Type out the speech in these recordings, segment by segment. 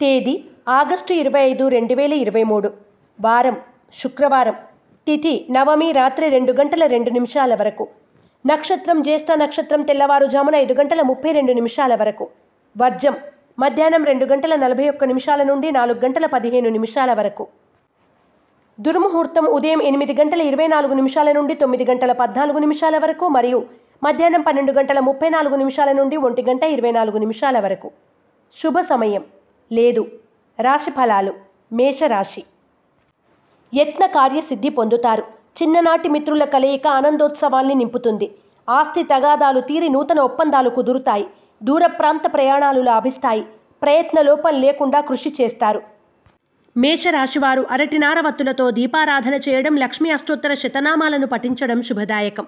తేదీ ఆగస్టు ఇరవై ఐదు రెండు వేల ఇరవై మూడు. వారం శుక్రవారం. తిథి నవమి రాత్రి రెండు గంటల రెండు నిమిషాల వరకు. నక్షత్రం జ్యేష్ఠ నక్షత్రం తెల్లవారుజామున ఐదు గంటల ముప్పై రెండు నిమిషాల వరకు. వర్జం మధ్యాహ్నం రెండు గంటల నలభై ఒక్క నిమిషాల నుండి నాలుగు గంటల పదిహేను నిమిషాల వరకు. దుర్ముహూర్తం ఉదయం ఎనిమిది గంటల ఇరవై నాలుగు నిమిషాల నుండి తొమ్మిది గంటల పద్నాలుగు నిమిషాల వరకు మరియు మధ్యాహ్నం పన్నెండు గంటల ముప్పై నాలుగు నిమిషాల నుండి ఒంటి గంట ఇరవై నాలుగు నిమిషాల వరకు. శుభ సమయం. లేదు. రాశి ఫలాలు. మేషరాశి. యత్న కార్యసిద్ధి పొందుతారు. చిన్ననాటి మిత్రుల కలయిక ఆనందోత్సవాల్ని నింపుతుంది. ఆస్తి తగాదాలు తీరి నూతన ఒప్పందాలు కుదురుతాయి. దూర ప్రాంత ప్రయాణాలు లాభిస్తాయి. ప్రయత్న లోపం లేకుండా కృషి చేస్తారు. మేషరాశివారు అరటి నారవత్తులతో దీపారాధన చేయడం లక్ష్మీ అష్టోత్తర శతనామాలను పఠించడం శుభదాయకం.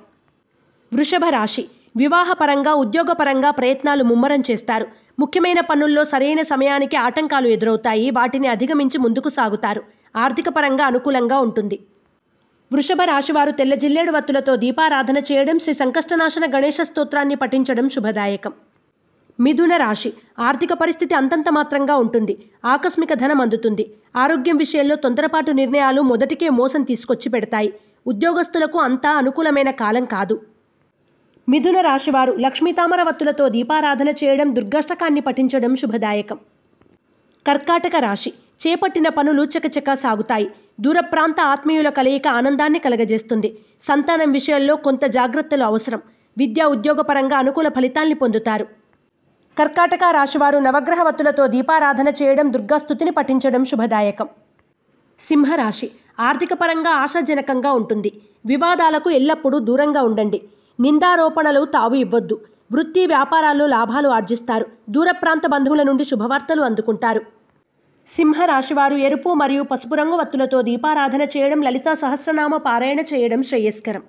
వృషభ రాశి వివాహపరంగా ఉద్యోగపరంగా ప్రయత్నాలు ముమ్మరం చేస్తారు. ముఖ్యమైన పనుల్లో సరైన సమయానికి ఆటంకాలు ఎదురవుతాయి. వాటిని అధిగమించి ముందుకు సాగుతారు. ఆర్థిక పరంగా అనుకూలంగా ఉంటుంది. వృషభ రాశివారు తెల్ల జిల్లేడు వత్తులతో దీపారాధన చేయడం శ్రీ సంకష్టనాశన గణేశ స్తోత్రాన్ని పఠించడం శుభదాయకం. మిథున రాశి. ఆర్థిక పరిస్థితి అంతంత మాత్రంగా ఉంటుంది. ఆకస్మిక ధనం అందుతుంది. ఆరోగ్యం విషయంలో తొందరపాటు నిర్ణయాలు మొదటికే మోసం తీసుకొచ్చి పెడతాయి. ఉద్యోగస్తులకు అంతా అనుకూలమైన కాలం కాదు. మిథున రాశివారు లక్ష్మీతామరవత్తులతో దీపారాధన చేయడం దుర్గాష్టకాన్ని పఠించడం శుభదాయకం. కర్కాటక రాశి. చేపట్టిన పనులు చకచక సాగుతాయి. దూర ప్రాంత ఆత్మీయుల కలయిక ఆనందాన్ని కలగజేస్తుంది. సంతానం విషయంలో కొంత జాగ్రత్తలు అవసరం. విద్యా ఉద్యోగపరంగా అనుకూల ఫలితాల్ని పొందుతారు. కర్కాటక రాశివారు నవగ్రహ వత్తులతో దీపారాధన చేయడం దుర్గాస్తుతిని పఠించడం శుభదాయకం. సింహరాశి. ఆర్థిక పరంగా ఆశాజనకంగా ఉంటుంది. వివాదాలకు ఎల్లప్పుడూ దూరంగా ఉండండి. నిందారోపణలు తావు ఇవ్వద్దు. వృత్తి వ్యాపారాల్లో లాభాలు ఆర్జిస్తారు. దూర ప్రాంత బంధువుల నుండి శుభవార్తలు అందుకుంటారు. సింహరాశివారు ఎరుపు మరియు పసుపు రంగు వత్తులతో దీపారాధన చేయడం లలితా సహస్రనామ పారాయణ చేయడం శ్రేయస్కరం.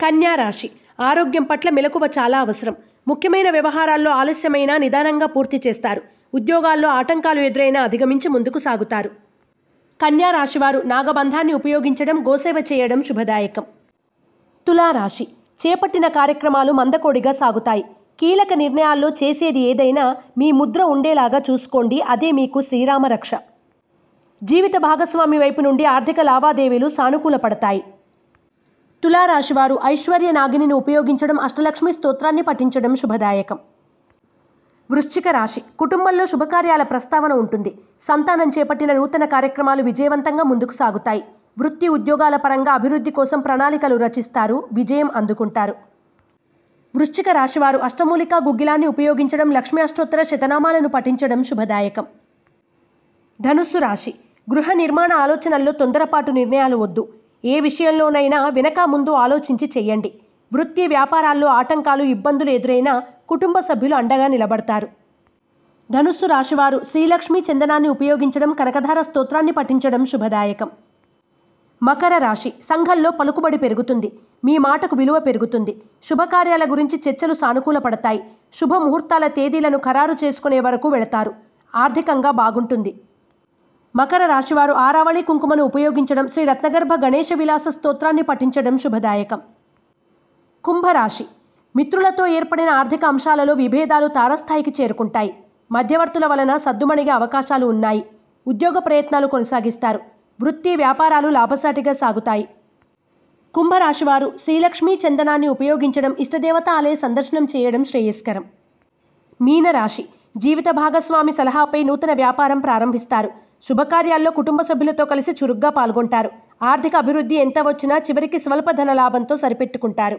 కన్యా రాశి. ఆరోగ్యం పట్ల మెలకువ చాలా అవసరం. ముఖ్యమైన వ్యవహారాల్లో ఆలస్యమైన నిదానంగా పూర్తి చేస్తారు. ఉద్యోగాల్లో ఆటంకాలు ఎదురైనా అధిగమించి ముందుకు సాగుతారు. కన్యా రాశివారు నాగబంధాన్ని ఉపయోగించడం గోసేవ చేయడం శుభదాయకం. తులారాశి. చేపట్టిన కార్యక్రమాలు మందకోడిగా సాగుతాయి. కీలక నిర్ణయాల్లో చేసేది ఏదైనా మీ ముద్ర ఉండేలాగా చూసుకోండి. అదే మీకు శ్రీరామ రక్ష. జీవిత భాగస్వామి వైపు నుండి ఆర్థిక లావాదేవీలు సానుకూల పడతాయి. తులారాశివారు ఐశ్వర్య నాగిని ఉపయోగించడం అష్టలక్ష్మి స్తోత్రాన్ని పఠించడం శుభదాయకం. వృశ్చిక రాశి. కుటుంబంలో శుభకార్యాల ప్రస్తావన ఉంటుంది. సంతానం చేపట్టిన నూతన కార్యక్రమాలు విజయవంతంగా ముందుకు సాగుతాయి. వృత్తి ఉద్యోగాల పరంగా అభివృద్ధి కోసం ప్రణాళికలు రచిస్తారు విజయం అందుకుంటారు. వృశ్చిక రాశివారు అష్టమూలిక గుగ్గిలాన్ని ఉపయోగించడం లక్ష్మీ అష్టోత్తర శతనామాలను పఠించడం శుభదాయకం. ధనుస్సు రాశి. గృహ నిర్మాణ ఆలోచనల్లో తొందరపాటు నిర్ణయాలు వద్దు. ఏ విషయంలోనైనా వెనక ముందు ఆలోచించి చేయండి వృత్తి వ్యాపారాల్లో ఆటంకాలు ఇబ్బందులు ఎదురైనా కుటుంబ సభ్యులు అండగా నిలబడతారు. ధనుస్సు రాశివారు శ్రీలక్ష్మి చందనాన్ని ఉపయోగించడం కనకధార స్తోత్రాన్ని పఠించడం శుభదాయకం. మకర రాశి సంఘంలో పలుకుబడి పెరుగుతుంది. మీ మాటకు విలువ పెరుగుతుంది. శుభకార్యాల గురించి చర్చలు సానుకూల పడతాయి శుభ ముహూర్తాల తేదీలను ఖరారు చేసుకునే వరకు వెళతారు. ఆర్థికంగా బాగుంటుంది. మకర రాశివారు ఆరావళి కుంకుమను ఉపయోగించడం శ్రీ రత్నగర్భ గణేశ విలాస స్తోత్రాన్ని పఠించడం శుభదాయకం. కుంభరాశి మిత్రులతో ఏర్పడిన ఆర్థిక అంశాలలో విభేదాలు తారస్థాయికి చేరుకుంటాయి. మధ్యవర్తుల వలన సద్దుమణిగే అవకాశాలు ఉన్నాయి. ఉద్యోగ ప్రయత్నాలు కొనసాగిస్తారు. వృత్తి వ్యాపారాలు లాభసాటిగా సాగుతాయి. కుంభరాశివారు శ్రీలక్ష్మీ చందనాన్ని ఉపయోగించడం ఇష్టదేవత ఆలయ సందర్శనం చేయడం శ్రేయస్కరం. మీనరాశి జీవిత భాగస్వామి సలహాపై నూతన వ్యాపారం ప్రారంభిస్తారు. శుభకార్యాల్లో కుటుంబ సభ్యులతో కలిసి చురుగ్గా పాల్గొంటారు. ఆర్థిక అభివృద్ధి ఎంత వచ్చినా చివరికి స్వల్ప ధన లాభంతో సరిపెట్టుకుంటారు.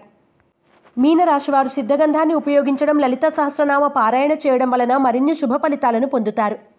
మీనరాశివారు సిద్ధగంధాన్ని ఉపయోగించడం లలిత సహస్రనామ పారాయణ చేయడం వలన మరిన్ని శుభ ఫలితాలను పొందుతారు.